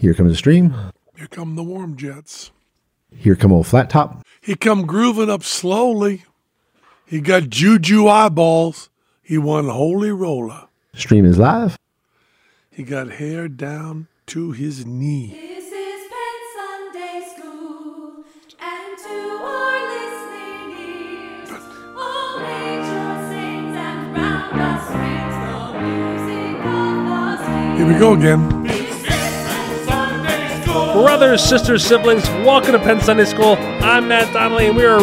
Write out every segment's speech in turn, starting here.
Here comes the stream. Here come the warm jets. Here come old flat top. He come grooving up slowly. He got juju eyeballs. He won holy roller. Stream is live. He got hair down to his knee. This is Penn Sunday School, and to our listening ears, old angel sings and round us rings the music of the spheres. Here we go again. Brothers, sisters, siblings, welcome to Penn Sunday School. I'm Matt Donnelly, and we are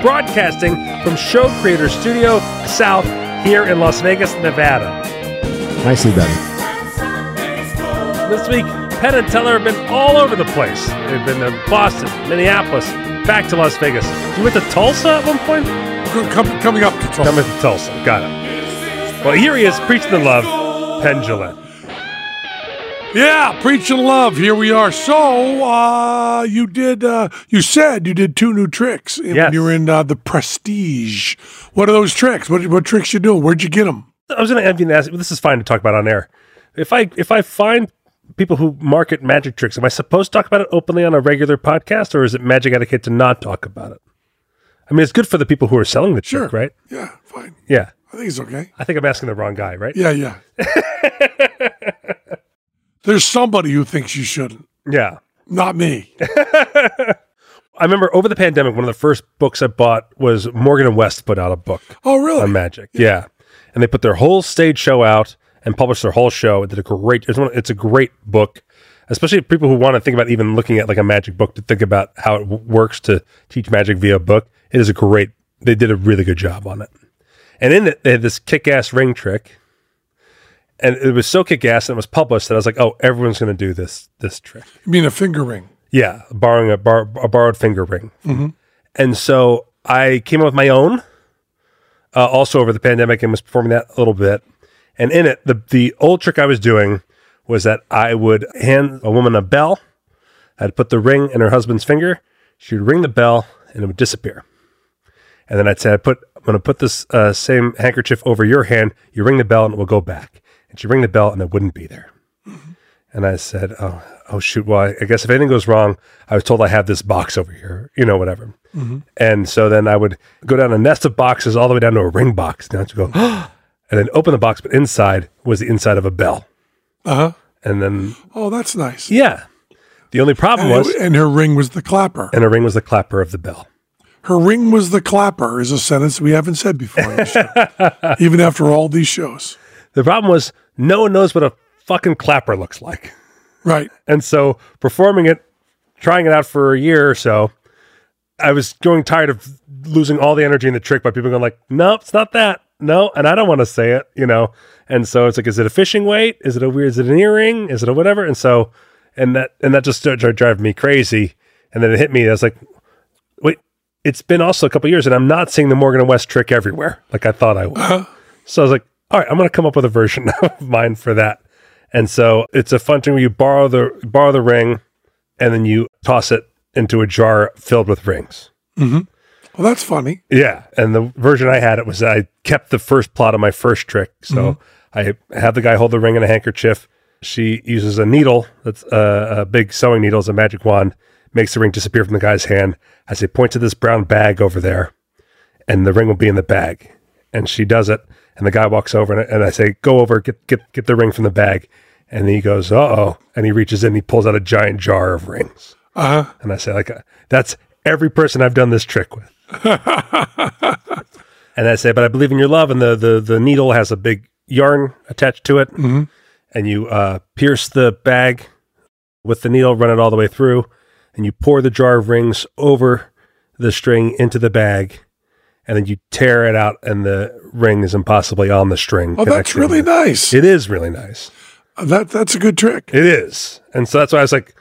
broadcasting from Show Creator Studio South here in Las Vegas, Nevada. Nicely done. This week, Penn and Teller have been all over the place. They've been to Boston, Minneapolis, back to Las Vegas. You went to Tulsa at one point? Coming up to Tulsa. Coming to Tulsa. Got it. Well, here he is preaching the love, Penn Jillette. Yeah, preaching love. Here we are. So, uh, you did, uh, you said you did two new tricks when Yes. you were in uh, the Prestige. What are those tricks? What, what tricks you doing? Where'd you get them? I was going to even ask. This is fine to talk about on air. If I if I find people who market magic tricks, am I supposed to talk about it openly on a regular podcast, or is it magic etiquette to not talk about it? I mean, it's good for the people who are selling the Sure. trick, right? Yeah, fine. Yeah. I think it's okay. I think I'm asking the wrong guy, right? Yeah, yeah. There's somebody who thinks you shouldn't. Yeah. Not me. I remember over the pandemic, one of the first books I bought was Morgan and West put out a book Oh, really? on magic. Yeah. And they put their whole stage show out and published their whole show. It did a great, it's, one, it's a great book, especially people who want to think about even looking at like a magic book to think about how it w- works to teach magic via a book. It is a great, they did a really good job on it. And in it, they had this kick ass ring trick. And it was so kick ass and it was published that I was like, oh, everyone's going to do this, this trick. You mean a finger ring? Yeah, borrowing a, bar, a borrowed finger ring. And so I came up with my own, uh, also over the pandemic, and was performing that a little bit. And in it, the the old trick I was doing was that I would hand a woman a bell. I'd put the ring in her husband's finger. She would ring the bell, and it would disappear. And then I'd say, I put, I'm going to put this uh, same handkerchief over your hand. You ring the bell, and it will go back. And she'd ring the bell, and it wouldn't be there. And I said, "Oh, oh shoot! Well, I, guess if anything goes wrong, I was told I have this box over here, you know, whatever." And so then I would go down a nest of boxes all the way down to a ring box. Now to go, and then open the box, but inside was the inside of a bell. Uh huh. And then, Oh, that's nice. yeah, the only problem And, was, it- and her ring was the clapper. and her ring was the clapper of the bell. Her ring was the clapper is a sentence we haven't said before, show, even after all these shows. The problem was, no one knows what a fucking clapper looks like. Right. And so performing it, trying it out for a year or so, I was growing tired of losing all the energy in the trick by people going like, nope, it's not that. No, and I don't want to say it, you know. And so it's like, is it a fishing weight? Is it a weird? Is it an earring? Is it a whatever? And so, and that and that just started driving me crazy. And then it hit me. I was like, wait, it's been also a couple years, and I'm not seeing the Morgan and West trick everywhere like I thought I would. Uh-huh. So I was like, all right, I'm going to come up with a version of mine for that. And so it's a fun thing where you borrow the borrow the ring, and then you toss it into a jar filled with rings. Mm-hmm. Well, that's funny. Yeah, and the version I had it was I kept the first plot of my first trick. So mm-hmm. I have the guy hold the ring in a handkerchief. She uses a needle that's a, a big sewing needle as a magic wand, makes the ring disappear from the guy's hand. I say, point to this brown bag over there, and the ring will be in the bag. And she does it, and the guy walks over, and, and I say, go over, get get get the ring from the bag. And he goes, uh oh, and he reaches in, he pulls out a giant jar of rings. Uh huh. And I say, like, that's every person I've done this trick with. and I say, but I believe in your love. And the, the, the needle has a big yarn attached to it. Mm-hmm. And you uh, pierce the bag with the needle, run it all the way through. And you pour the jar of rings over the string into the bag. And then you tear it out, and the ring is impossibly on the string. Oh, that's really it. nice. It is really nice. Uh, that that's a good trick. It is. And so that's why I was like,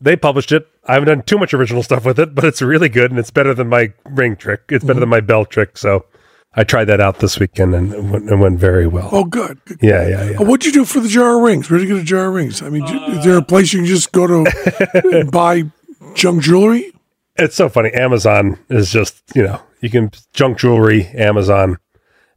they published it. I haven't done too much original stuff with it, but it's really good and it's better than my ring trick. It's better mm-hmm. than my bell trick. So I tried that out this weekend and it went, it went very well. Oh, good. good. Yeah, yeah, yeah. Uh, What'd you do for the jar of rings? Where did you get a jar of rings? I mean, is there a uh, place you can just go to and buy junk jewelry? It's so funny. Amazon is just, you know, you can junk jewelry, Amazon,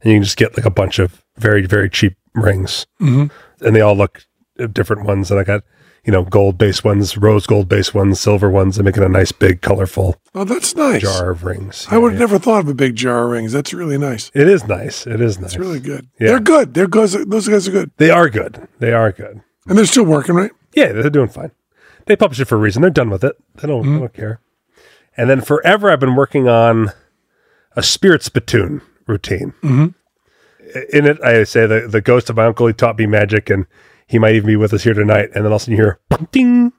and you can just get like a bunch of very, very cheap rings. Mm-hmm. And they all look different ones. And I got, you know, gold based ones, rose gold based ones, silver ones, and making a nice big colorful Oh, that's nice. jar of rings. I would have never thought of a big jar of rings. That's really nice. It is nice. It is nice. It's really good. Yeah. They're good. They're guys. Those guys are good, They are good. They are good. and they're still working, right? Yeah, they're doing fine. They publish it for a reason. They're done with it. They don't, they don't care. And then forever, I've been working on a spirit spittoon routine. In it, I say the the ghost of my uncle. He taught me magic, and he might even be with us here tonight. And then all of a sudden, you hear ding,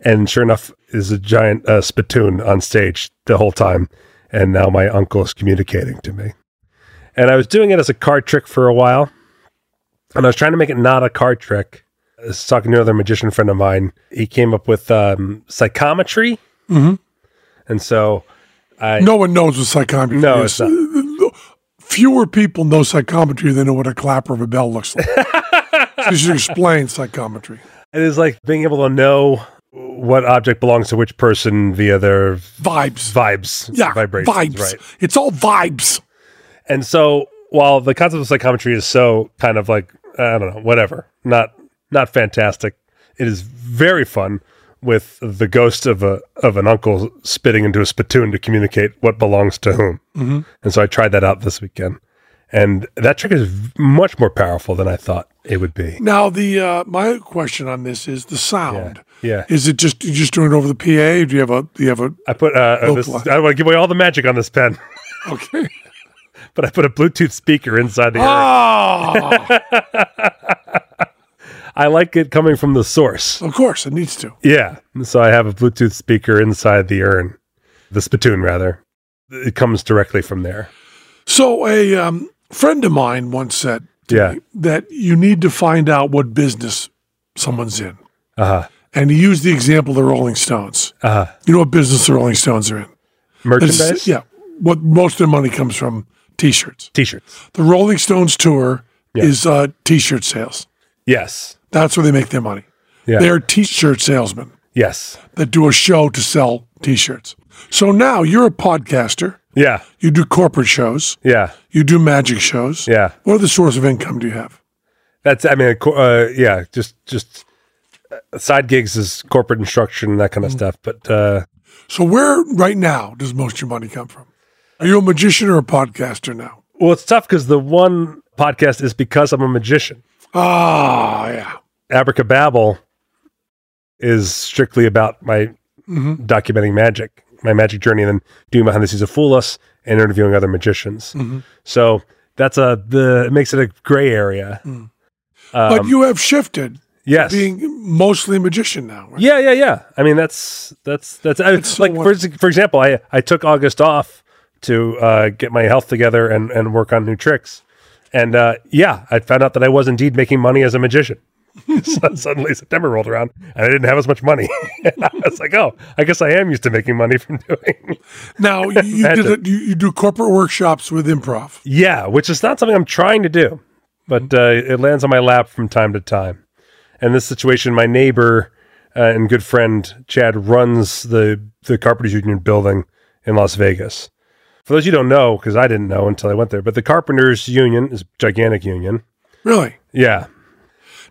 and sure enough, is a giant uh, spittoon on stage the whole time. And now my uncle is communicating to me. And I was doing it as a card trick for a while, and I was trying to make it not a card trick. I was talking to another magician friend of mine. He came up with um, psychometry, mm-hmm. And so I No one knows what psychometry no, is. it's not. Fewer people know psychometry than know what a clapper of a bell looks like. so you should explain psychometry. It is like being able to know what object belongs to which person via their Vibes. vibes, yeah, vibrations, vibes. right? It's all vibes. And so, while the concept of psychometry is so kind of like I don't know, whatever, not not fantastic, it is very fun with the ghost of a of an uncle spitting into a spittoon to communicate what belongs to whom. Mm-hmm. And so, I tried that out this weekend, and that trick is much more powerful than I thought it would be. Now, the uh, my question on this is the sound. Yeah. Is it just you just doing it over the PA? Do you have a do you have a I put uh, uh, this, I want to give away all the magic on this pen, okay? but I put a Bluetooth speaker inside the. urn. I like it coming from the source. of course it needs to. Yeah. So I have a Bluetooth speaker inside the urn, the spittoon rather. It comes directly from there. So a um, friend of mine once said to Yeah. me that you need to find out what business someone's in, Uh huh. and he used the example of the Rolling Stones. Uh huh. You know what business the Rolling Stones are in? It's- Merchandise. yeah, what most of their money comes from T-shirts. T-shirts. The Rolling Stones tour Yeah. is uh, T-shirt sales. Yes. That's where they make their money. Yeah. They're T-shirt salesmen yes. that do a show to sell T-shirts. So now you're a podcaster. Yeah. You do corporate shows. Yeah. You do magic shows. Yeah. What other source of income do you have? That's. I mean. Uh, yeah. Just. Just. uh, Side gigs is corporate instruction and that kind of stuff, but uh, So where right now does most of your money come from? Are you a magician or a podcaster now? well, it's tough because the one podcast is because I'm a magician. Ah, yeah. Abracababble is strictly about my documenting magic, my magic journey, and then doing behind the scenes of Fool Us and interviewing other magicians. So that's a the it makes it a gray area. but you have shifted Yes. being mostly a magician now, right? yeah, yeah, yeah. I mean, that's that's that's I, It's like for for example, I I took August off to uh, get my health together and and work on new tricks, and uh, yeah, I found out that I was indeed making money as a magician. so suddenly September rolled around and I didn't have as much money. and I was like, oh, I guess I am used to making money from doing. Now you, you did you, you do corporate workshops with improv. yeah, which is not something I'm trying to do, but uh, it lands on my lap from time to time. And this situation, my neighbor uh, and good friend Chad runs the the Carpenters Union building in Las Vegas. For those you don't know, because I didn't know until I went there, but the Carpenters Union is a gigantic union. Really? Yeah,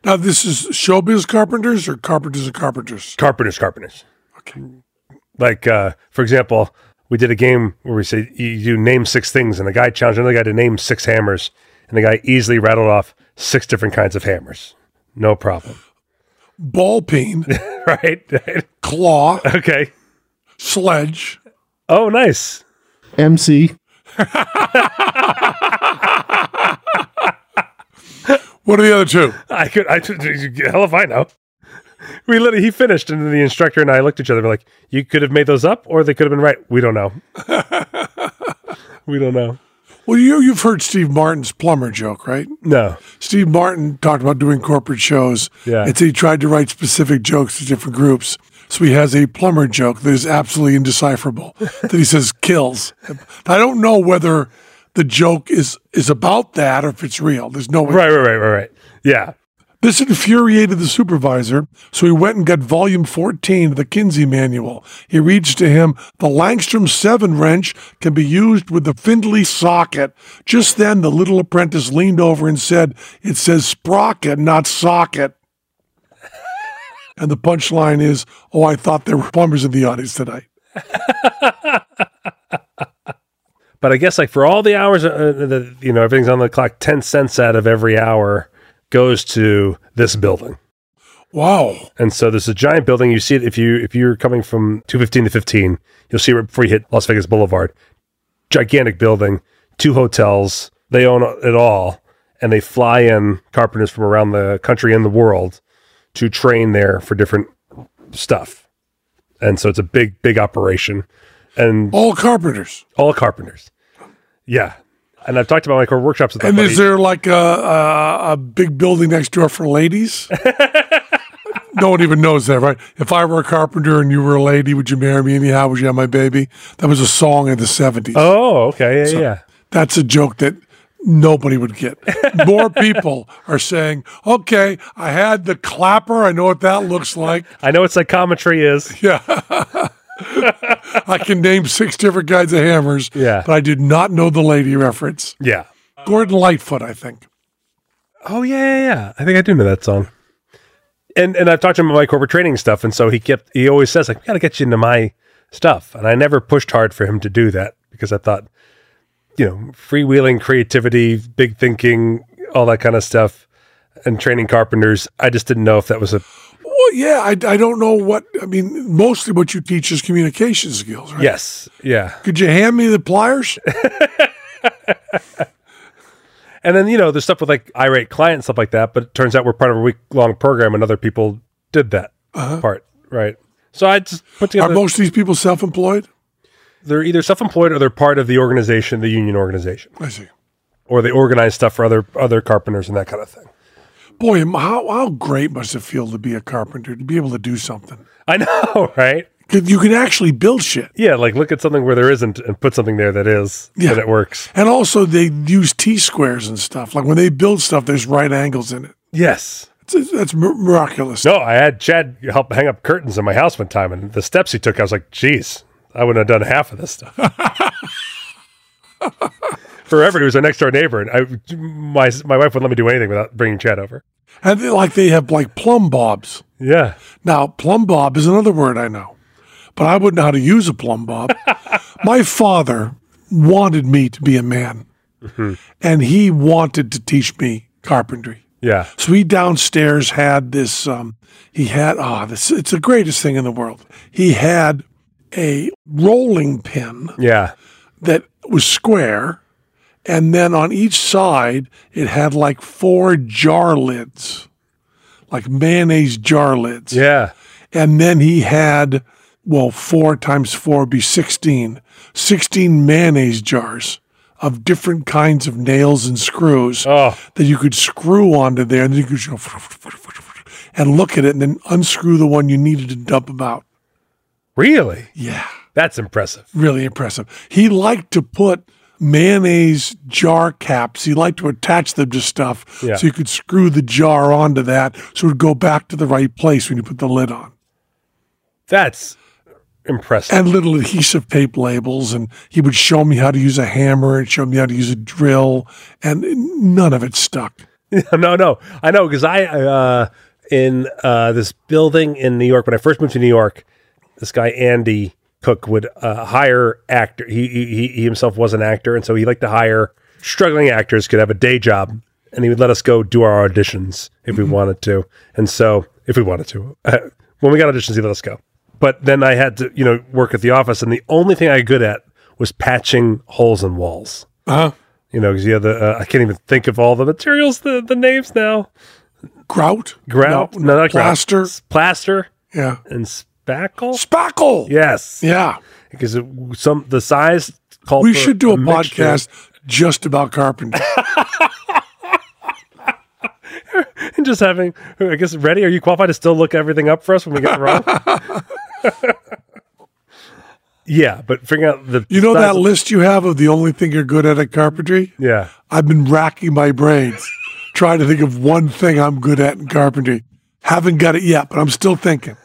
Now this is showbiz carpenters or carpenters and carpenters. carpenters, carpenters. Okay. Like, uh, for example, we did a game where we say you do name six things, and the guy challenged another guy to name six hammers, and the guy easily rattled off six different kinds of hammers. No problem. Ball peen, right? claw, okay. sledge. Oh, nice. MC. What are the other two? I could, I hell if I know. We literally, he finished, and then the instructor and I looked at each other. We're like, "You could have made those up, or they could have been right. We don't know. we don't know." Well, you, you've heard Steve Martin's plumber joke, right? No. Steve Martin talked about doing corporate shows. Yeah. And so he tried to write specific jokes to different groups. So he has a plumber joke that is absolutely indecipherable that he says kills. I don't know whether the joke is is about that or if it's real. There's no way. Right, right, right, right, right. Yeah. This infuriated the supervisor, so he went and got volume 14 of the Kinsey manual. He reads to him, the Langstrom 7 wrench can be used with the Findlay socket. Just then, the little apprentice leaned over and said, it says sprocket, not socket. and the punchline is, oh, I thought there were plumbers in the audience tonight. But I guess like for all the hours, uh, that you know, everything's on the clock. Ten cents out of every hour goes to this building, Wow. and so there's a giant building. You see it if you if you're coming from two fifteen to fifteen, you'll see it right before you hit Las Vegas Boulevard. Gigantic building, two hotels. They own it all, and they fly in carpenters from around the country and the world to train there for different stuff. And so it's a big, big operation, and All carpenters. all carpenters. Yeah. And I've talked about my core workshops with And buddy. is there like a, a, a big building next door for ladies? no one even knows that, right? If I were a carpenter and you were a lady, would you marry me anyhow? Would you have my baby? That was a song in the 70s. Oh, okay. Yeah, yeah. That's a joke that nobody would get. More people are saying, okay, I had the clapper. I know what that looks like. I know what psychometry is. I can name six different kinds of hammers. Yeah. But I did not know the lady reference. Yeah. Gordon Lightfoot, I think. Oh, yeah, yeah, yeah. I think I do know that song. And and I've talked to him about my corporate training stuff, and so he kept he always says like, "We got to get you into my stuff," and I never pushed hard for him to do that because I thought, you know, freewheeling creativity, big thinking, all that kind of stuff, and training carpenters. I just didn't know if that was a Well, yeah, I, I don't know what, I mean, mostly what you teach is communication skills, right? yes, yeah. Could you hand me the pliers? And then, you know, there's stuff with like irate client and stuff like that, but it turns out we're part of a week long program and other people did that uh-huh. part. Right. So I just put together. Are most of these people self employed? they're either self employed or they're part of the organization, the union organization, I see. or they organize stuff for other, other carpenters and that kind of thing. Boy, how, how great must it feel to be a carpenter, to be able to do something? I know, right? You can actually build shit. Yeah. Like look at something where there isn't and put something there that is, Yeah. and it works. And also, they use T squares and stuff. Like when they build stuff, there's right angles in it. Yes. That's miraculous. No, I had Chad help hang up curtains in my house one time, and the steps he took, I was like, geez, I wouldn't have done half of this stuff. Forever, he was our next door neighbor, and I, my my wife wouldn't let me do anything without bringing Chad over. And they, like they have like plumb bobs. Yeah, Now, plumb bob is another word I know, but I wouldn't know how to use a plumb bob. My father wanted me to be a man, and he wanted to teach me carpentry. yeah, So he downstairs had this. Um, he had ah, this. It's the greatest thing in the world. He had a rolling pin yeah. that was square, and then on each side it had like four jar lids, like mayonnaise jar lids. Yeah. And then he had, well, four times four would be 16, 16 mayonnaise jars of different kinds of nails and screws Oh, that you could screw onto there. And then you could go and look at it and then unscrew the one you needed to dump them out. really? Yeah, That's impressive. really impressive. He liked to put mayonnaise jar caps. He liked to attach them to stuff Yeah. so you could screw the jar onto that so it would go back to the right place when you put the lid on. That's impressive. and little adhesive tape labels. And he would show me how to use a hammer and show me how to use a drill, and none of it stuck. no, no, I know because I uh, in uh, this building in New York when I first moved to New York, this guy Andy Cook would uh, hire actor. He, he he himself was an actor, and so he liked to hire struggling actors could have a day job, and he would let us go do our auditions if we wanted to. And so if we wanted to, uh, when we got auditions, he let us go. But then I had to you know work at the office, and the only thing I good at was patching holes in walls. Uh huh. You know, because you have the uh, I can't even think of all the materials, the the names now. Grout, Grout, no, no, not grout. plaster, plaster, yeah, and spackle. spackle, Yes, yeah. because it, some the size called We should do a, mixture. podcast just about carpentry. and just having. I guess ready. Are you qualified to still look everything up for us when we get wrong? yeah, but figuring out the You know that list you have of the only thing you're good at at carpentry? Yeah, I've been racking my brains trying to think of one thing I'm good at in carpentry. Haven't got it yet, but I'm still thinking.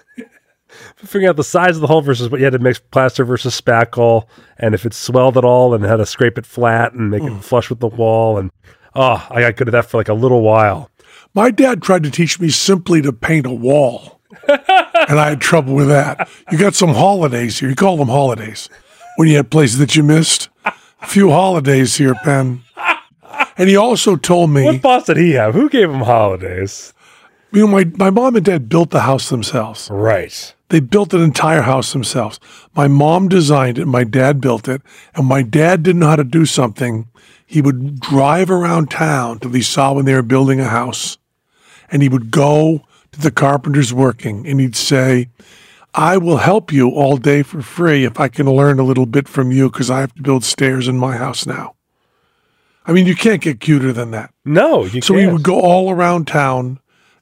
Figuring out the size of the hole versus what you had to mix plaster versus spackle, and if it swelled at all, and how to scrape it flat and make it mm. flush with the wall. And oh, I got good at that for like a little while. My dad tried to teach me simply to paint a wall, and I had trouble with that. You got some holidays here. You call them holidays when you had places that you missed. A few holidays here, Penn. And he also told me, What boss did he have? Who gave him holidays? You know, my, my mom and dad built the house themselves. Right. They built an entire house themselves. My mom designed it, my dad built it, and my dad didn't know how to do something. He would drive around town till he saw when they were building a house, and he would go to the carpenters working, and he'd say, I will help you all day for free if I can learn a little bit from you because I have to build stairs in my house now. I mean, you can't get cuter than that. No, you So can't. he would go all around town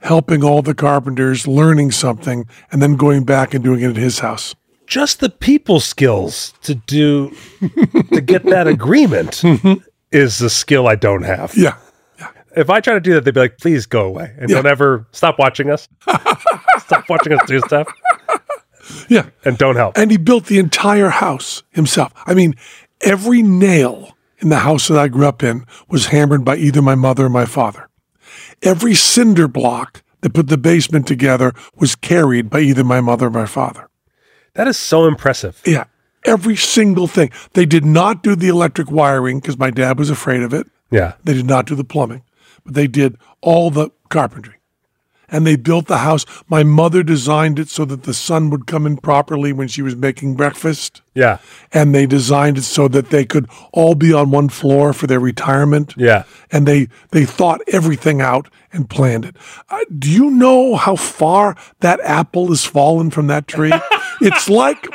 helping all the carpenters, learning something, and then going back and doing it at his house. just the people skills to do to get that agreement mm-hmm. is the skill I don't have. Yeah. If I try to do that, they'd be like, "Please go away and don't ever stop watching us. stop watching us do stuff Yeah. and don't help." And he built the entire house himself. I mean, every nail in the house that I grew up in was hammered by either my mother or my father. Every cinder block that put the basement together was carried by either my mother or my father. That is so impressive. Yeah. Every single thing. They did not do the electric wiring because my dad was afraid of it. Yeah. They did not do the plumbing, but they did all the carpentry. And they built the house. My mother designed it so that the sun would come in properly when she was making breakfast. Yeah. And they designed it so that they could all be on one floor for their retirement. Yeah. And they, they thought everything out and planned it. Uh, do you know how far that apple has fallen from that tree? it's like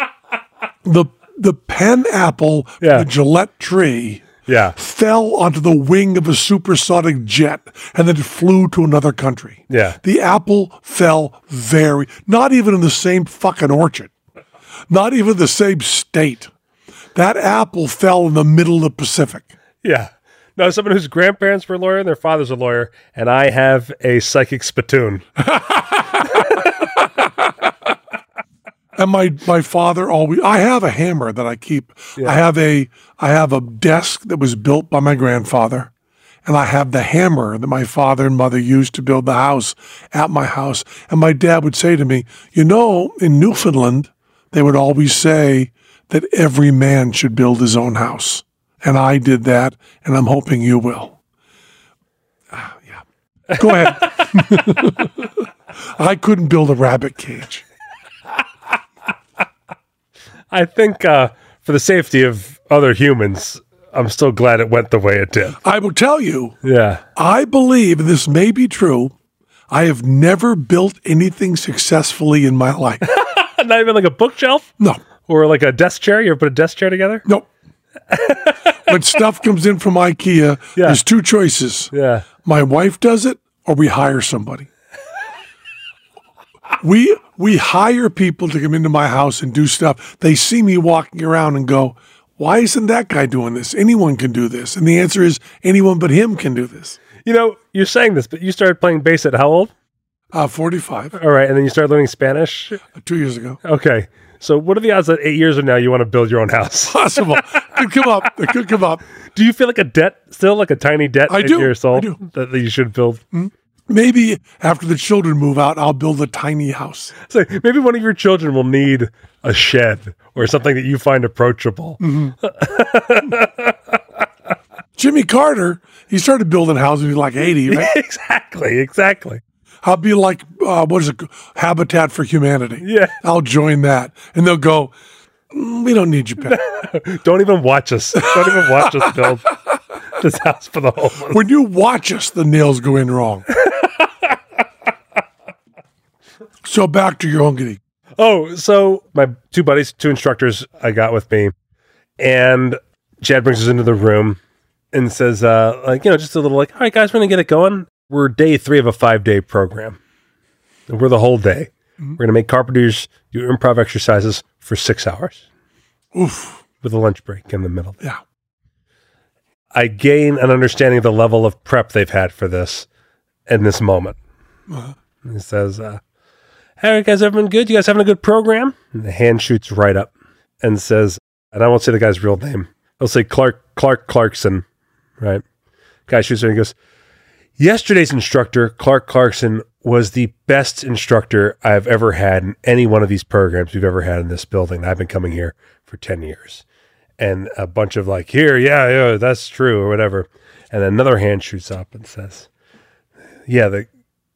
the, the Penn apple, Yeah. the Jillette tree Yeah. fell onto the wing of a supersonic jet and then flew to another country. Yeah. The apple fell very, not even in the same fucking orchard, not even the same state. That apple fell in the middle of the Pacific. Yeah. No, someone whose grandparents were a lawyer and their father's a lawyer, and I have a psychic spittoon. And my, my father always, I have a hammer that I keep. I have a, I have a desk that was built by my grandfather. And I have the hammer that my father and mother used to build the house at my house. And my dad would say to me, you know, in Newfoundland, they would always say that every man should build his own house. And I did that, and I'm hoping you will. Ah, yeah. Go ahead. I couldn't build a rabbit cage. I think uh, for the safety of other humans, I'm still glad it went the way it did. I will tell you, Yeah. I believe and this may be true. I have never built anything successfully in my life. Not even like a bookshelf No, or like a desk chair. You ever put a desk chair together? no. when stuff comes in from IKEA, Yeah. there's two choices. Yeah. My wife does it or we hire somebody. We we hire people to come into my house and do stuff. They see me walking around and go, "Why isn't that guy doing this? Anyone can do this." And the answer is anyone but him can do this. You know, you're saying this, but you started playing bass at how old? Uh, 45, All right. And then you started learning Spanish? two years ago. Okay. So what are the odds that eight years from now you want to build your own house? Possible. could come up. It could come up. Do you feel like a debt still, like a tiny debt I in do. your soul I do. That, that you should build? Maybe after the children move out, I'll build a tiny house. So maybe one of your children will need a shed or something that you find approachable. Jimmy Carter, he started building houses when he was like 80, right? exactly, exactly. I'll be like, uh, what is it? Habitat for Humanity. Yeah. I'll join that. And they'll go, "Mm, we don't need you, Pat. Don't even watch us. Don't even watch us build this house for the homeless. when you watch us, the nails go in wrong. So back to your ongity. Oh, so my two buddies, two instructors I got with me, and Chad brings us into the room and says, uh, like, you know, just a little like, all right, guys, we're going to get it going. We're day three of a five day program. And we're the whole day. We're going to make carpenters do improv exercises for six hours Oof. with a lunch break in the middle. Yeah. I gain an understanding of the level of prep they've had for this in this moment. He says, uh, Hey, guys, everyone good? You guys having a good program? And the hand shoots right up and says, and I won't say the guy's real name. I'll say Clark Clark Clarkson, right? Guy shoots and he goes, Yesterday's instructor, Clark Clarkson, was the best instructor I've ever had in any one of these programs we've ever had in this building. I've been coming here for 10 years. And a bunch of like, here, yeah, yeah, that's true, or whatever. And another hand shoots up and says, Yeah, the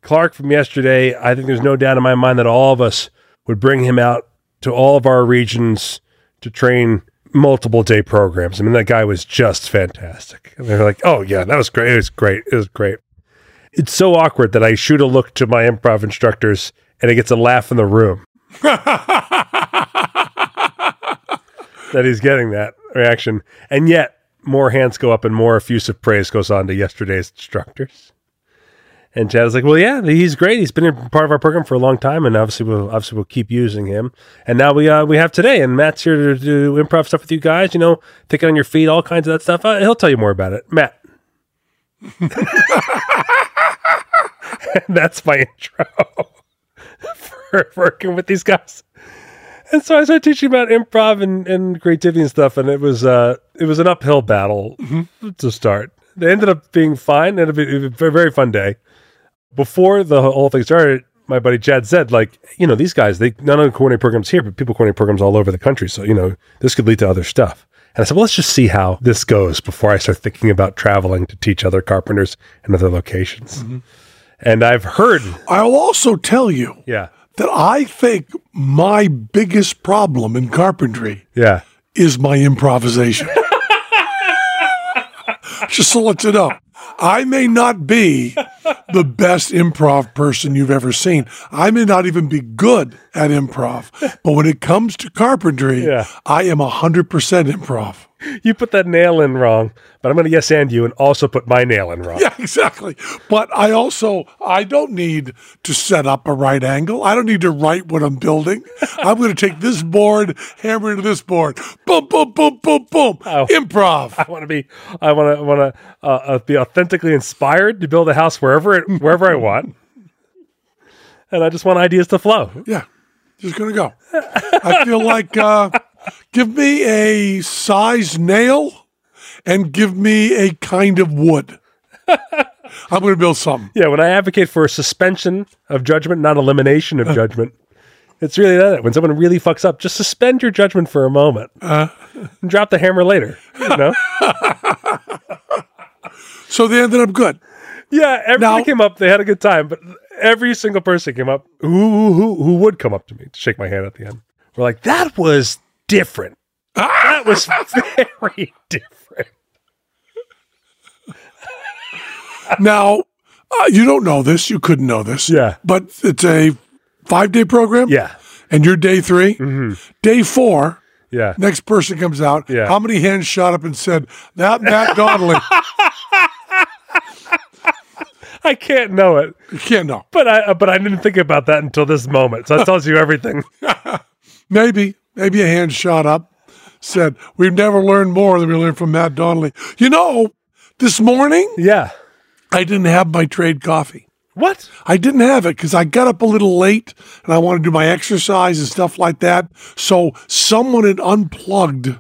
Clark from yesterday, I think there's no doubt in my mind that all of us would bring him out to all of our regions to train multiple day programs. I mean, that guy was just fantastic. And they're like, oh, yeah, that was great. It was great. It was great. It's so awkward that I shoot a look to my improv instructors and it gets a laugh in the room that he's getting that reaction. And yet, more hands go up and more effusive praise goes on to yesterday's instructors. And Chad was like, "Well, yeah, he's great. He's been a part of our program for a long time, and obviously, we'll obviously we'll keep using him. And now we uh, we have today, and Matt's here to do improv stuff with you guys. You know, thinking on your feet, all kinds of that stuff. Uh, he'll tell you more about it, Matt. That's my intro for working with these guys. And so I started teaching about improv and, and creativity and stuff, and it was uh, it was an uphill battle to start. They ended up being fine. It being a very fun day before the whole thing started, my buddy Chad said, like, you know, these guys, they not only coordinate programs here, but people coordinate programs all over the country. So, you know, this could lead to other stuff. And I said, well, let's just see how this goes before I start thinking about traveling to teach other carpenters in other locations. Mm-hmm. And I've heard, I'll also tell you yeah, that I think my biggest problem in carpentry yeah, is my improvisation. Just to let you know, I may not be the best improv person you've ever seen. I may not even be good at improv, but when it comes to carpentry, Yeah. I am 100% improv. You put that nail in wrong, but I'm going to yes and you and also put my nail in wrong. Yeah, exactly. But I also I don't need to set up a right angle. I don't need to write what I'm building. I'm going to take this board, hammer into this board, boom, boom, boom, boom, boom. Oh. Improv. I want to be, I want to, want to uh, uh, be authentically inspired to build a house wherever it, wherever I want, and I just want ideas to flow. Yeah, just going to go. I feel like uh, give me a size nail and give me a kind of wood. I'm going to build something. Yeah, when I advocate for a suspension of judgment, not elimination of uh. judgment, it's really that. When someone really fucks up, just suspend your judgment for a moment uh. and drop the hammer later. You know? So they ended up good. yeah, everybody Now- came up. They had a good time, but every single person came up who who who would come up to me to shake my hand at the end. We're like, that was different. That was very different. Now, uh, you don't know this. You couldn't know this. Yeah. But it's a five day program. Yeah, And you're day 3 Day four, yeah. next person comes out. Yeah. How many hands shot up and said, that Matt Donnelly? I can't know it, you can't know. but I but I didn't think about that until this moment. So that tells you everything. Maybe, maybe a hand shot up, said, we've never learned more than we learned from Matt Donnelly. You know, this morning, Yeah. I didn't have my trade coffee. What? I didn't have it because I got up a little late and I wanted to do my exercise and stuff like that. So someone had unplugged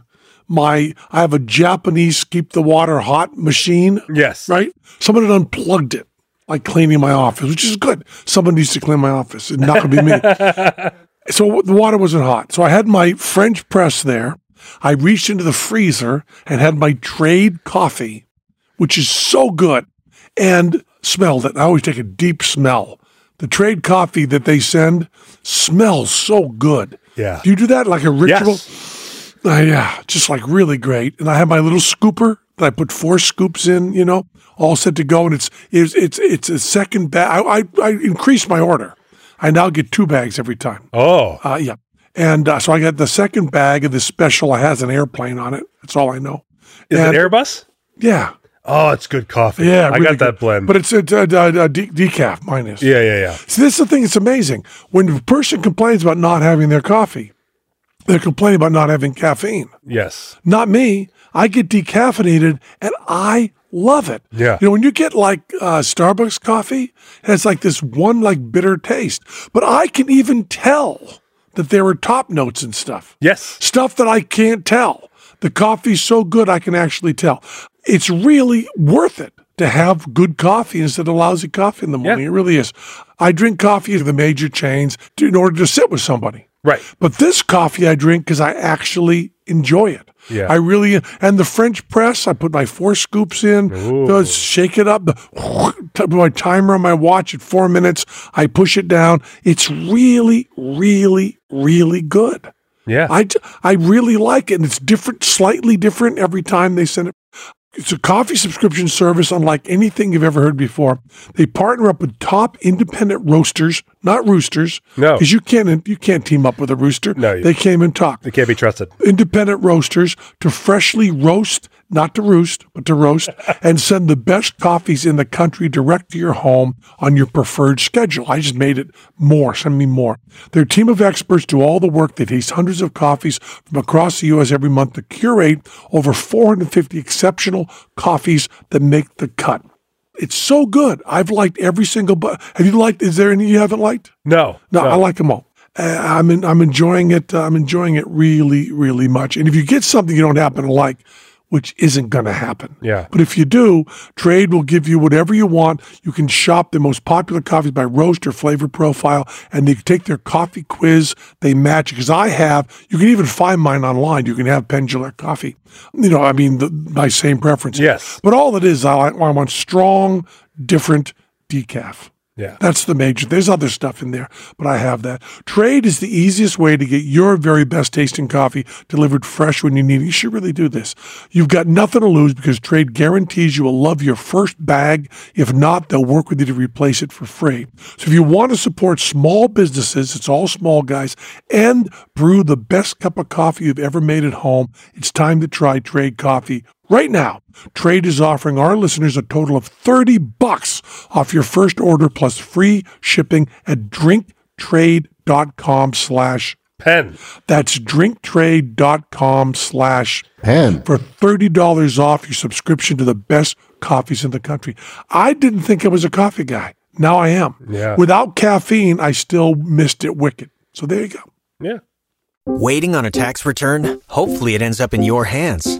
my, I have a Japanese keep the water hot machine, Yes. right? Someone had unplugged it, like cleaning my office, which is good. Someone needs to clean my office. It's not going to be me. so the water wasn't hot. So I had my French press there. I reached into the freezer and had my trade coffee, which is so good, and smelled it. I always take a deep smell. The trade coffee that they send smells so good. Yeah. Do you do that like a ritual? Yes. Uh, yeah, just like really great. And I have my little scooper that I put four scoops in, you know, all set to go. And it's it's it's, it's a second bag. I, I I increased my order. I now get two bags every time. Oh. Uh, yeah. And uh, so I got the second bag of this special. It has an airplane on it. That's all I know. Is And- it Airbus? Yeah, Oh, it's good coffee. yeah. I really got that blend. but it's a, a, a, a de- decaf. Mine is. yeah, yeah, yeah. See, this is the thing. It's amazing when a person complains about not having their coffee. They're complaining about not having caffeine. Yes. Not me. I get decaffeinated and I love it. Yeah. You know, when you get like uh, Starbucks coffee, it has like this one like bitter taste, but I can even tell that there are top notes and stuff. Yes. Stuff that I can't tell. The coffee's so good, I can actually tell. It's really worth it to have good coffee instead of lousy coffee in the morning. Yeah. It really is. I drink coffee at the major chains to, in order to sit with somebody. Right. But this coffee I drink because I actually enjoy it. Yeah. I really and the French press. I put my four scoops in, does shake it up. The my timer on my watch at four minutes. I push it down. It's really, really, really good. Yeah. I I really like it, and it's different, slightly different every time they send it. It's a coffee subscription service unlike anything you've ever heard before. They partner up with top independent roasters, not roosters. No. because you can't you can't team up with a rooster. No, you- they came and talk. They can't be trusted. Independent roasters to freshly roast, not to roost, but to roast, and send the best coffees in the country direct to your home on your preferred schedule. I just made it more. Send me more. Their team of experts do all the work. They taste hundreds of coffees from across the U.S. every month to curate over 450 exceptional coffees that make the cut. It's so good. I've liked every single. But have you liked? Is there any you haven't liked? No. No, I like them all. Uh, I'm in, I'm enjoying it. Uh, I'm enjoying it really, really much. And if you get something you don't happen to like, which isn't going to happen. Yeah. But if you do, Trade will give you whatever you want. You can shop the most popular coffees by roast or flavor profile, and they take their coffee quiz. They match because I have. You can even find mine online. You can have Pendulum coffee. You know, I mean, the, my same preference. Yes. But all it is, I, I want strong, different decaf. Yeah. That's the major. There's other stuff in there, but I have that. Trade is the easiest way to get your very best tasting coffee delivered fresh when you need it. You should really do this. You've got nothing to lose because Trade guarantees you will love your first bag. If not, they'll work with you to replace it for free. So if you want to support small businesses, it's all small guys, and brew the best cup of coffee you've ever made at home, it's time to try Trade Coffee Right now, Trade is offering our listeners a total of 30 bucks off your first order plus free shipping at drinktrade.com slash Penn. that's drinktrade.com slash Penn. for $30 off your subscription to the best coffees in the country. I didn't think I was a coffee guy. Now I am. Yeah. Without caffeine, I still missed it wicked. So there you go. Yeah. Waiting on a tax return? Hopefully, it ends up in your hands.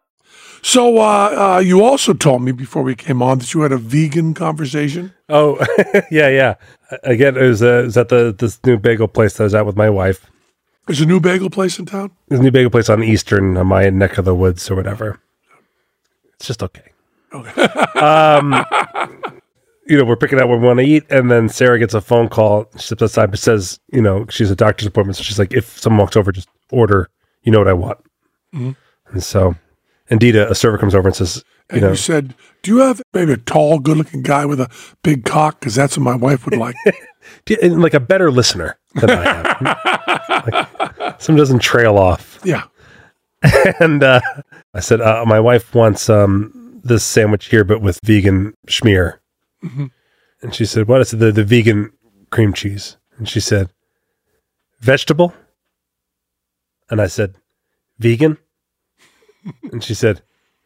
So uh, uh, you also told me before we came on that you had a vegan conversation. Oh, yeah, yeah. Again, it was, uh, it was at the this new bagel place that I was at with my wife. There's a new bagel place in town. There's a new bagel place on Eastern, on my neck of the woods or whatever. It's just okay. Okay. um, you know, we're picking out what we want to eat, and then Sarah gets a phone call. She steps outside, but says, you know, she's a doctor's appointment, so she's like, if someone walks over, just order. You know what I want. And so, indeed, a, a server comes over and says, you And know, you said, "Do you have maybe a tall, good-looking guy with a big cock? Because that's what my wife would like." And like a better listener than I am. like, some doesn't trail off. yeah. and uh, I said, uh, my wife wants um, this sandwich here, but with vegan schmear. And she said, what is it? The, the vegan cream cheese. And she said, vegetable. And I said, vegan. And she said,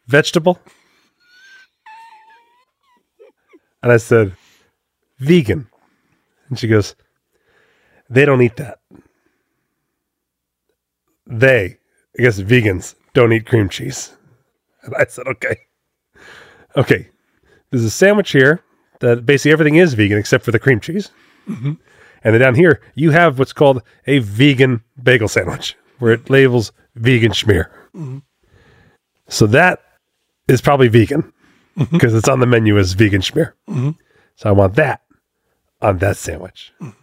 vegetable. And I said, vegan. And she goes, they don't eat that. They, I guess vegans, don't eat cream cheese. And I said, okay. Okay. There's a sandwich here that basically everything is vegan except for the cream cheese. Mm-hmm. And then down here, you have what's called a vegan bagel sandwich, where it labels vegan schmear. Mm-hmm. So that is probably vegan. Mm-hmm. because it's on the menu as vegan schmear. Mm-hmm. So I want that on that sandwich. Mm-hmm.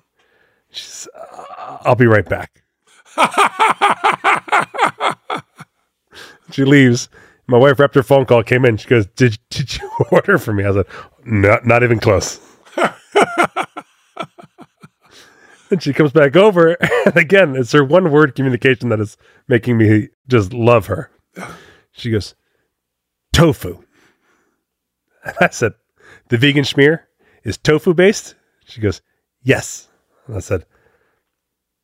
She's, uh, I'll be right back. she leaves. My wife wrapped her phone call, came in. She goes, "Did did you order for me?" I said, "Not not even close." and she comes back over, and again, it's her one word communication that is making me just love her. She goes, "Tofu." And I said, "The vegan schmear is tofu based." She goes, "Yes." And I said,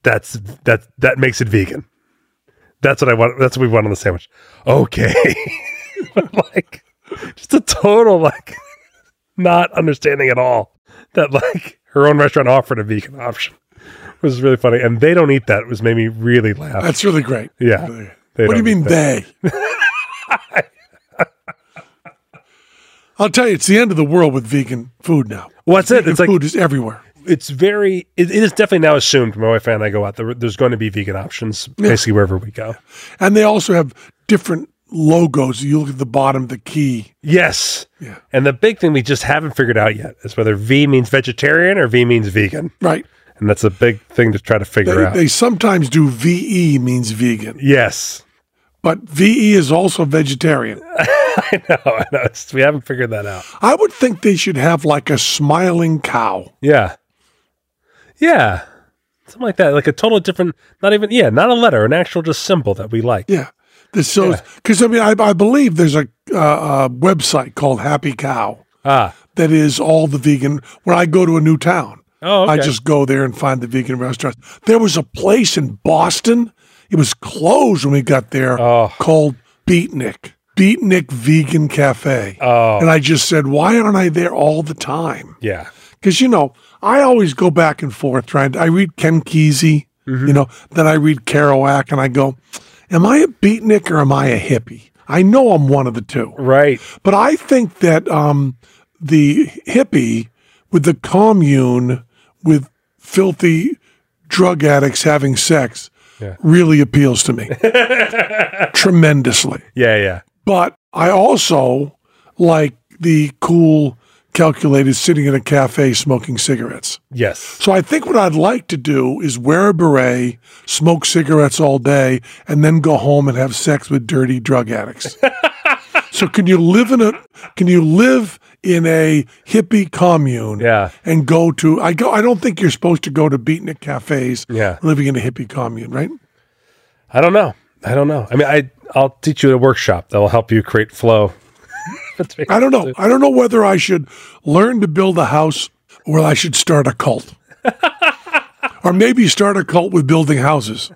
"That's that that makes it vegan." That's what I want. That's what we want on the sandwich. Okay. like, just a total, like, not understanding at all that, like, her own restaurant offered a vegan option. It was really funny. And they don't eat that. It was made me really laugh. That's really great. yeah. They what do you mean that. they? I'll tell you, it's the end of the world with vegan food now. What's it? Vegan It's like, food is everywhere. it's very, it, it is definitely now assumed, my wife and I go out, there, there's going to be vegan options basically wherever we go. And they also have different logos. You look at the bottom, the key. Yes. Yeah. And the big thing we just haven't figured out yet is whether V means vegetarian or V means vegan. Right. And that's a big thing to try to figure They, out. they sometimes do VE means vegan, yes. But VE is also vegetarian. I know. I know. It's, we haven't figured that out. I would think they should have like a smiling cow. Yeah. Yeah. Something like that. Like a total different, not even, yeah, not a letter, an actual just symbol that we like. Yeah. This so because I mean I, I believe there's a, uh, a website called Happy Cow Ah. that is all the vegan. When I go to a new town, Oh, okay. I just go there and find the vegan restaurants. There was a place in Boston. It was closed when we got there Oh. called Beatnik. Beatnik Vegan Cafe. Oh. And I just said, why aren't I there all the time? Yeah. Because, you know, I always go back and forth trying to, I read Ken Kesey, Mm-hmm. you know, then I read Kerouac and I go, am I a beatnik or am I a hippie? I know I'm one of the two. Right. But I think that um, the hippie with the commune with filthy drug addicts having sex Yeah. really appeals to me tremendously. Yeah. Yeah. But I also like the cool, calculated sitting in a cafe smoking cigarettes. Yes. So I think what I'd like to do is wear a beret, smoke cigarettes all day, and then go home and have sex with dirty drug addicts. so can you live in a can you live in a hippie commune Yeah. and go to I go I don't think you're supposed to go to beatnik cafes Yeah. living in a hippie commune, right? I don't know. I don't know. I mean, I, I'll teach you a workshop that will help you create flow. I don't know. I don't know whether I should learn to build a house or I should start a cult. or maybe start a cult with building houses.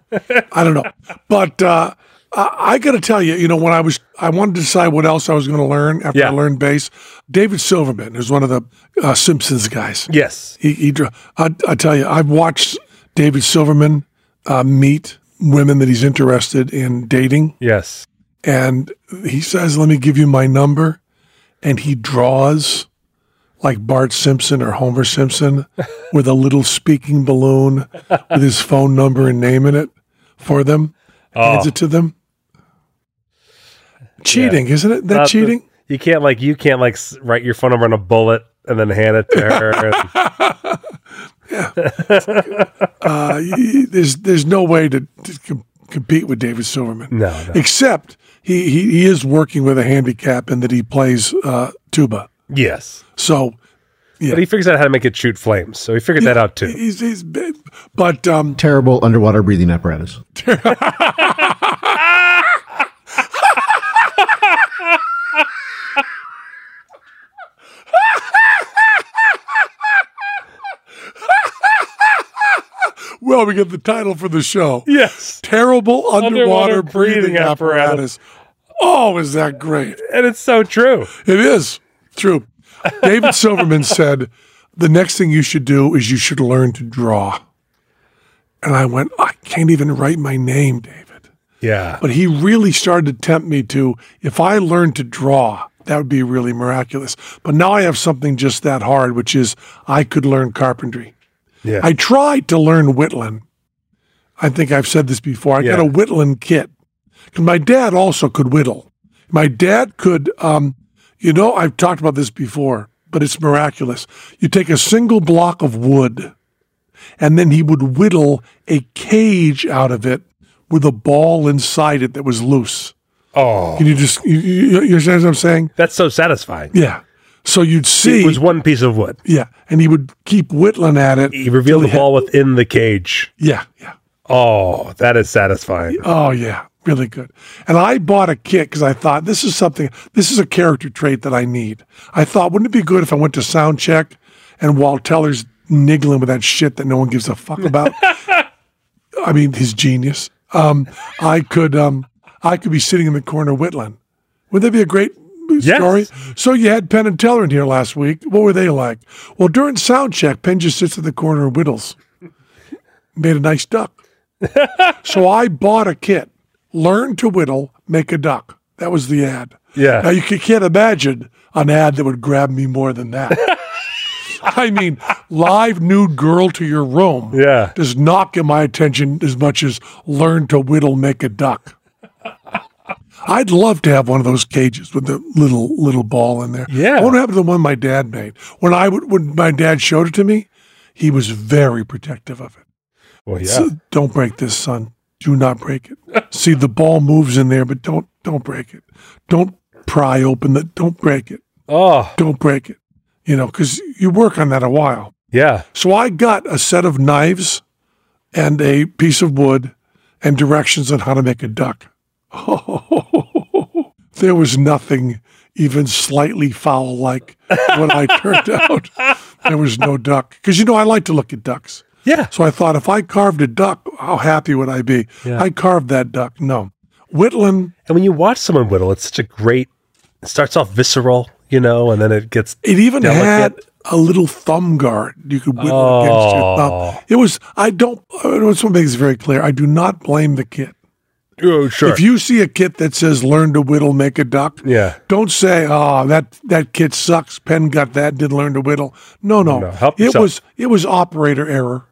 I don't know. But uh, I, I got to tell you, you know, when I was, I wanted to decide what else I was going to learn after Yeah. I learned bass. David Silverman is one of the uh, Simpsons guys. Yes. He, he I, I tell you, I've watched David Silverman uh, meet women that he's interested in dating Yes. and he says, "Let me give you my number," and he draws like Bart Simpson or Homer Simpson with a little speaking balloon with his phone number and name in it for them, hands Oh. it to them. Cheating, isn't it? That Not the- cheating? you can't like you can't like write your phone number on a bullet and then hand it to her. Uh, y- there's there's no way to, to com- compete with David Silverman. no, no. Except he, he he is working with a handicap in that he plays uh, tuba. Yes. So But he figures out how to make it shoot flames. So he figured that out too. he's he's big. but um, Terrible underwater breathing apparatus. well, we get the title for the show. Yes. Terrible underwater, Underwater breathing, breathing apparatus. Oh, is that great? And it's so true. It is true. David Silverman said, the next thing you should do is you should learn to draw. And I went, I can't even write my name, David. Yeah. But he really started to tempt me to, if I learned to draw, that would be really miraculous. But now I have something just that hard, which is I could learn carpentry. Yeah. I tried to learn whittling. I think I've said this before. I got Yeah. a whittling kit. 'Cause my dad also could whittle. My dad could, um, You know, I've talked about this before, but it's miraculous. You take a single block of wood, and then he would whittle a cage out of it with a ball inside it that was loose. Oh, Can you just, you, you, you understand what I'm saying? that's so satisfying. Yeah. So you'd see, It was one piece of wood. yeah, and he would keep whittling at it. He revealed the ball within the cage. Yeah, yeah. Oh, that is satisfying. Oh yeah, really good. And I bought a kit because I thought this is something. This is a character trait that I need. I thought, wouldn't it be good if I went to sound check and Walt Teller's niggling with that shit that no one gives a fuck about? I mean, his genius. Um, I could, um, I could be sitting in the corner whittling. Would that be a great Yes. story? So you had Penn and Teller in here last week. What were they like? Well, during sound check, Penn just sits in the corner and whittles. Made a nice duck. So I bought a kit. Learn to whittle, make a duck. That was the ad. Yeah. Now you can't imagine an ad that would grab me more than that. I mean, live nude girl to your room Yeah. does not get my attention as much as learn to whittle, make a duck. I'd love to have one of those cages with the little little ball in there. Yeah. What happened to the one my dad made. When I would, when my dad showed it to me, he was very protective of it. Well, yeah. So, don't break this, son. Do not break it. See, the ball moves in there, but don't don't break it. Don't pry open the. Don't break it. Oh, Don't break it. You know, because you work on that a while. yeah. So I got a set of knives and a piece of wood and directions on how to make a duck. there was nothing even slightly foul like when I turned out. There was no duck. Because, you know, I like to look at ducks. Yeah. So I thought if I carved a duck, how happy would I be? Yeah. I carved that duck. No. Whittling, And when you watch someone whittle, it's such a great. It starts off visceral, you know, and then it gets. it even had a little thumb guard you could whittle against your Oh. thumb. It was, I don't, I want to make this very clear. I do not blame the kit. Oh, sure. If you see a kit that says "Learn to whittle, make a duck," yeah. don't say, "Oh, that that kit sucks." Penn got that, didn't learn to whittle. No, no, No, it yourself. was it was operator error.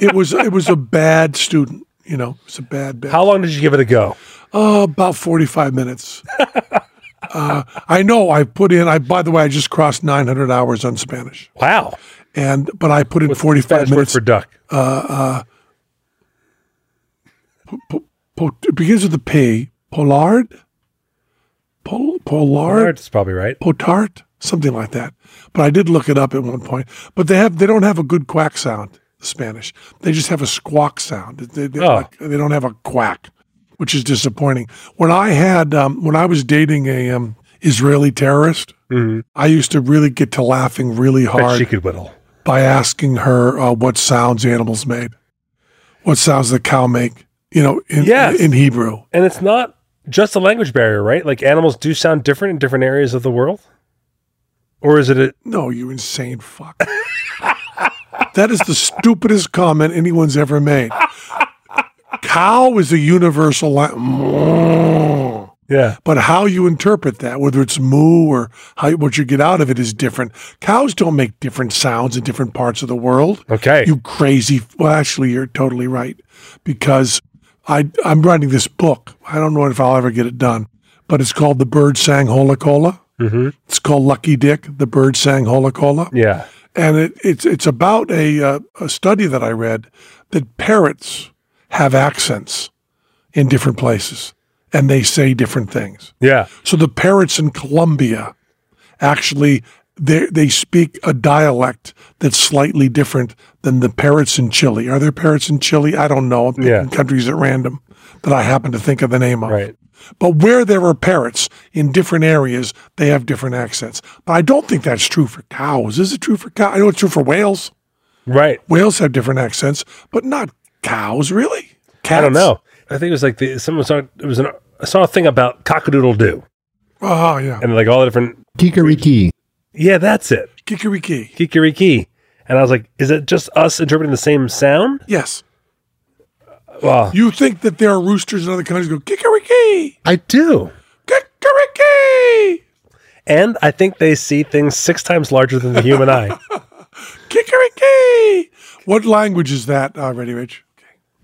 it was it was a bad student. You know, it's a bad bad. How long did you give it a go? Uh, about forty five minutes. uh, I know. I put in. I by the way, I just crossed nine hundred hours on Spanish, Wow. and but I put in forty five Spanish word minutes. for duck. Po- it begins with a P. Pollard. Pol, Pollard. That's probably right. potart, something like that. But I did look it up at one point. But they have they don't have a good quack sound. Spanish they just have a squawk sound. They, they, Oh. like, they don't have a quack, which is disappointing. When I had um, when I was dating a um, Israeli terrorist, I used to really get to laughing really hard she could whittle. by asking her uh, what sounds animals made, what sounds the cow make. You know, in Yes. in Hebrew. And it's not just a language barrier, right? Like animals do sound different in different areas of the world. Or is it a, No, you insane fuck. that is the stupidest comment anyone's ever made. Cow is a universal language. yeah. But how you interpret that, whether it's moo or how, what you get out of it, is different. Cows don't make different sounds in different parts of the world. Okay. You crazy. Well, actually, you're totally right. Because I, I'm writing this book. I don't know if I'll ever get it done, but it's called The Bird Sang Hola Cola. mm-hmm. It's called Lucky Dick, The Bird Sang Hola Cola Yeah. and it, it's it's about a uh, a study that I read that parrots have accents in different places, and they say different things. Yeah. So the parrots in Colombia actually they they speak a dialect that's slightly different than the parrots in Chile. Are there parrots in Chile? I don't know. I'm picking Yeah. countries at random that I happen to think of the name of. Right. But where there are parrots in different areas, they have different accents. But I don't think that's true for cows. Is it true for cows? I know it's true for whales. Right. Whales have different accents, but not cows, really. Cats? I don't know. I think it was like the someone saw it was an I saw a thing about cockadoodle doo Oh, yeah. and like all the different Kikariki. Yeah, that's it. Kikariki. Kikiriki. And I was like, is it just us interpreting the same sound? Yes. Well, You think that there are roosters in other countries go, Kikariki! I do. Kikariki! And I think they see things six times larger than the human eye. Kikariki! What language is that uh, already, Rich?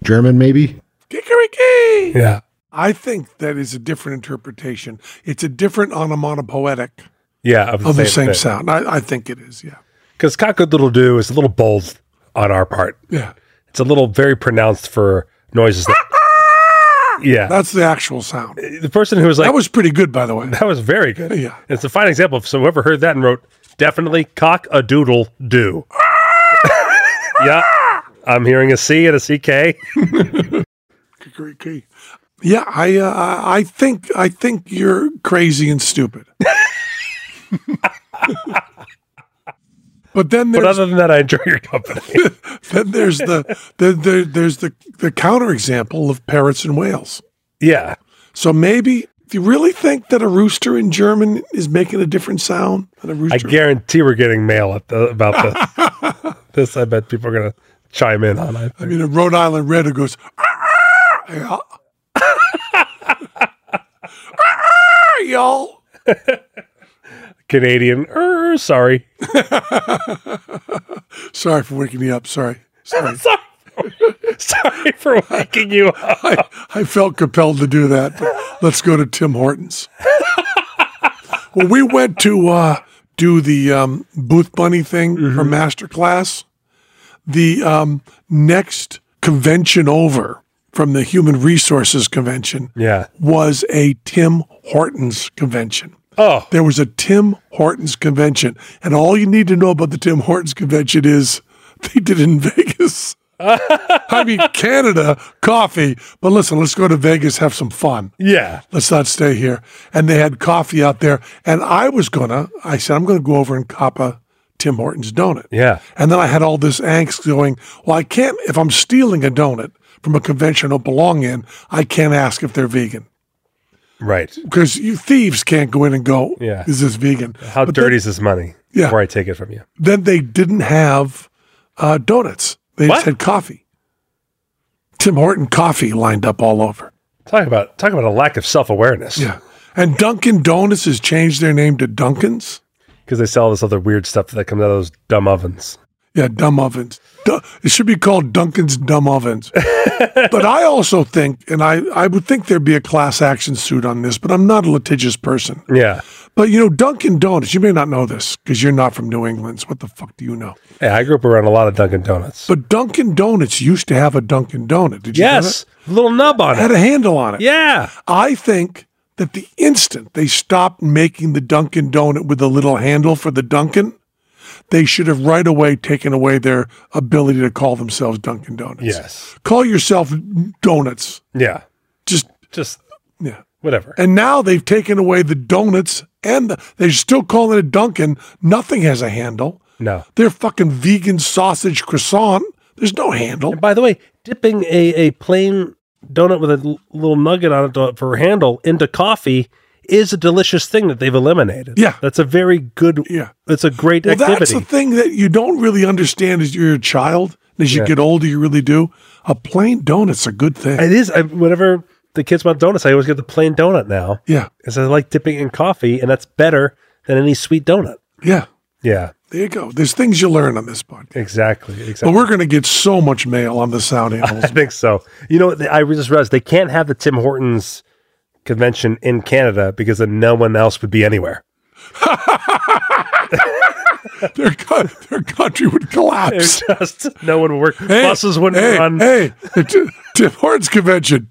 German, maybe? Kikariki! Yeah. I think that is a different interpretation. It's a different onomatopoetic Yeah, of the of the same, same sound. I, I think it is. Yeah. Because cock-a-doodle doo is a little bold on our part. Yeah. It's a little very pronounced for noises. That, yeah, That's the actual sound. Uh, the person who was like That was pretty good, by the way. that was very good. Yeah. it's a fine example of so whoever heard that and wrote definitely cock a doodle do. yeah, I'm hearing a C and a CK. Great key. Yeah, I, uh, I think I think you're crazy and stupid. but then But other than that, I enjoy your company. then there's the, the, the there's the the counterexample of parrots and whales. yeah, So maybe do you really think that a rooster in German is making a different sound than a I rooster? I guarantee we're getting mail at the, about this. this, I bet people are gonna chime in on. I I mean, a Rhode Island Red who goes, "Ah. Ah, y'all. Canadian. Er, sorry. Sorry for waking me up. Sorry. Sorry. Sorry Sorry for waking you up. I, I felt compelled to do that. Let's go to Tim Hortons. well, we went to uh, do the um, Booth Bunny thing for Masterclass. The um, next convention over from the Human Resources Convention Yeah. was a Tim Hortons convention. Oh, There was a Tim Hortons convention, and all you need to know about the Tim Hortons convention is they did it in Vegas. I mean, Canada, coffee, but listen, let's go to Vegas, have some fun. yeah. Let's not stay here. And they had coffee out there, and I was gonna, I said, I'm gonna go over and cop a Tim Hortons donut. Yeah. And then I had all this angst going, well, I can't, if I'm stealing a donut from a convention I don't belong in, I can't ask if they're vegan Right. because you thieves can't go in and go, Yeah. is this vegan? How But dirty is this money? Yeah. Before I take it from you. Then, then they didn't have uh, donuts. They What? just had coffee. Tim Horton coffee lined up all over. Talk about talk about a lack of self awareness. Yeah. And Dunkin' Donuts has changed their name to Dunkin's. Because they sell this other weird stuff that comes out of those dumb ovens. Yeah, dumb ovens. Du- it should be called Duncan's dumb ovens. but I also think, and I, I would think there'd be a class action suit on this, but I'm not a litigious person. Yeah. But you know, Dunkin' Donuts, you may not know this because you're not from New England. So what the fuck do you know? Yeah, I grew up around a lot of Dunkin' Donuts. But Dunkin' Donuts used to have a Dunkin' Donut. Did you know yes. Little nub on it. Had a handle on it. Yeah. I think that the instant they stopped making the Dunkin' Donut with a little handle for the Dunkin', they should have right away taken away their ability to call themselves Dunkin' Donuts. Yes. Call yourself Donuts. Yeah. Just Just yeah. whatever. And now they've taken away the donuts and the, they're still calling it a Dunkin'. Nothing has a handle. No. They're fucking vegan sausage croissant. There's no handle. By the way, dipping a, a plain donut with a l- little nugget on it for a handle into coffee is a delicious thing that they've eliminated. Yeah. That's a very good, Yeah. that's a great Well, that's the thing that you don't really understand as you're a child. And as you Yeah. get older, you really do. A plain donut's a good thing. it is. I, whenever the kids want donuts, I always get the plain donut now. yeah. Because I like dipping in coffee, and that's better than any sweet donut. Yeah. Yeah, There you go. There's things you learn on this podcast. exactly. Exactly. But we're going to get so much mail on the sound animals. I think so. You know, I just realized they can't have the Tim Hortons convention in Canada because then no one else would be anywhere. their, their country would collapse. Just no one would work. Hey, Buses wouldn't hey, run. Hey, Tim Hortons convention.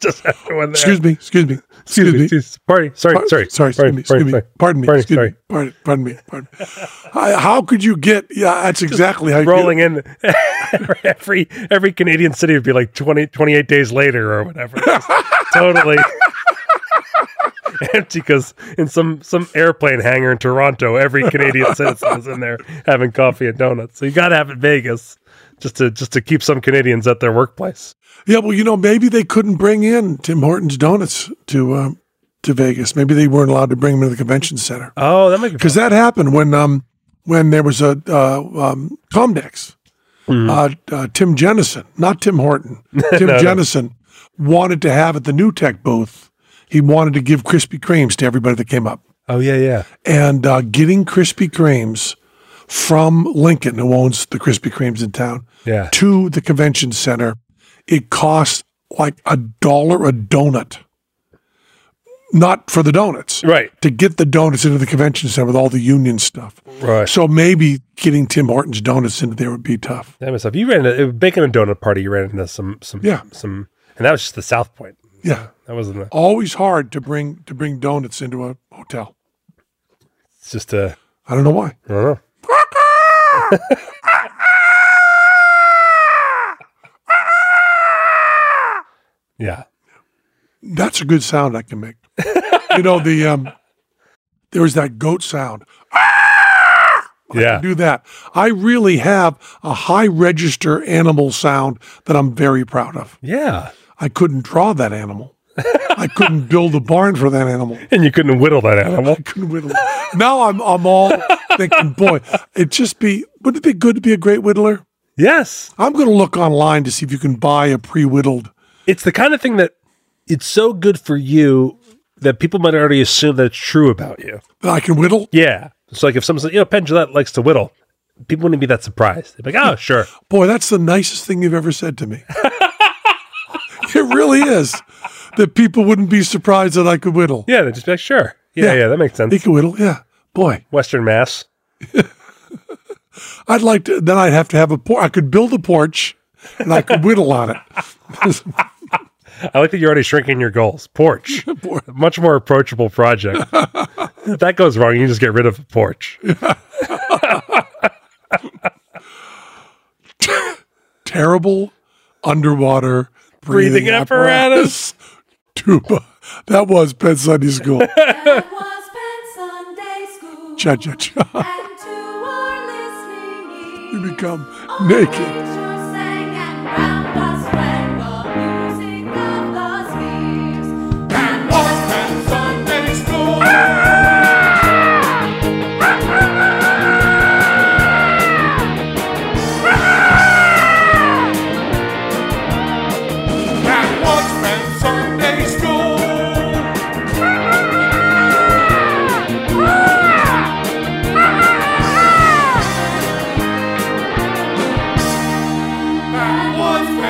Just everyone there. Excuse me. Excuse me. Excuse me. excuse- Party. Sorry. Par- sorry. sorry, Sorry. excuse me, excuse me. Pardon me, Pardon, excuse me, pardon, pardon me, pardon me. How, how could you get? Yeah, that's exactly how you Rolling in every every Canadian city would be like 20, 28 days later or whatever. Just totally empty because in some some airplane hangar in Toronto, every Canadian citizen is in there having coffee and donuts. So you got to have it Vegas just to just to keep some Canadians at their workplace. Yeah, well, you know, maybe they couldn't bring in Tim Hortons donuts to um, to Vegas. Maybe they weren't allowed to bring them to the convention center Oh, that makes because that happened when um when there was a uh, um, Comdex. Uh, uh, Tim Jenison, not Tim Horton. Tim Jenison wanted to have at the NewTek booth. He wanted to give Krispy Kremes to everybody that came up. Oh yeah, yeah. and uh, getting Krispy Kremes from Lincoln, who owns the Krispy Kremes in town, Yeah. to the convention center, it cost like a dollar a donut. Not for the donuts. Right. To get the donuts into the convention center with all the union stuff. Right. So maybe getting Tim Hortons donuts into there would be tough. That was stuff. You ran into making a donut party. You ran into some some Yeah. some, and that was just the South Point. Yeah. That wasn't. A, Always hard to bring to bring donuts into a hotel. it's just a. I don't know why. I don't know. yeah. That's a good sound I can make. you know, the um there was that goat sound. Yeah. Do that. I really have a high register animal sound that I'm very proud of. Yeah. I couldn't draw that animal. I couldn't build a barn for that animal. And you couldn't whittle that animal. I Couldn't whittle. Now I'm I'm all thinking, boy, it'd just be wouldn't it be good to be a great whittler? Yes. I'm gonna look online to see if you can buy a pre-whittled. It's the kind of thing that it's so good for you that people might already assume that it's true about you. that I can whittle. Yeah. It's like if someone says, you know, Penn Jillette likes to whittle, people wouldn't be that surprised. They'd be like, oh, sure. Boy, that's the nicest thing you've ever said to me. it really is. That people wouldn't be surprised that I could whittle. Yeah. They'd just be like, sure. Yeah. Yeah. Yeah. that makes sense. He could whittle, yeah. Boy, Western Mass. I'd like to. Then I'd have to have a porch. I could build a porch, and I could whittle on it. I like that you're already shrinking your goals. Porch. Much more approachable project. if that goes wrong, you just get rid of a porch. Terrible underwater breathing, Breathing apparatus. Tuba. That was Penn Sunday School. That was Penn Sunday School. cha cha cha. And to our listening You ears, become naked.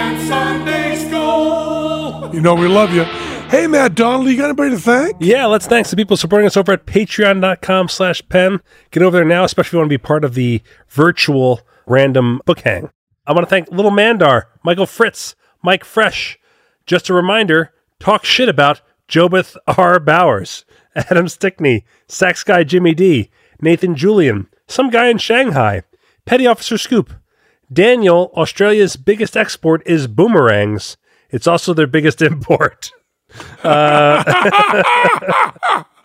Was Penn Sunday School. You know we love you. Hey, Matt Donnelly, you got anybody to thank? Yeah, let's thank to people supporting us over at patreon.com slash pen. Get over there now, especially if you want to be part of the virtual random book hang. I want to thank Little Mandar, Michael Fritz, Mike Fresh. Just a reminder, talk shit about Jobeth R. Bowers, Adam Stickney, Sax Guy Jimmy D, Nathan Julian, some guy in Shanghai, Petty Officer Scoop, Daniel, Australia's biggest export is boomerangs. It's also their biggest import. Uh,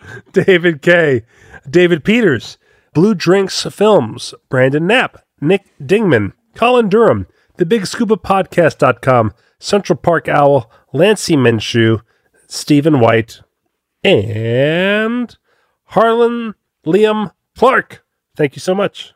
David K. David Peters, Blue Drinks Films, Brandon Knapp, Nick Dingman, Colin Durham, The Big Scuba Podcast.com, Central Park Owl, Lancey Minshew, Stephen White, and Harlan Liam Clark. Thank you so much.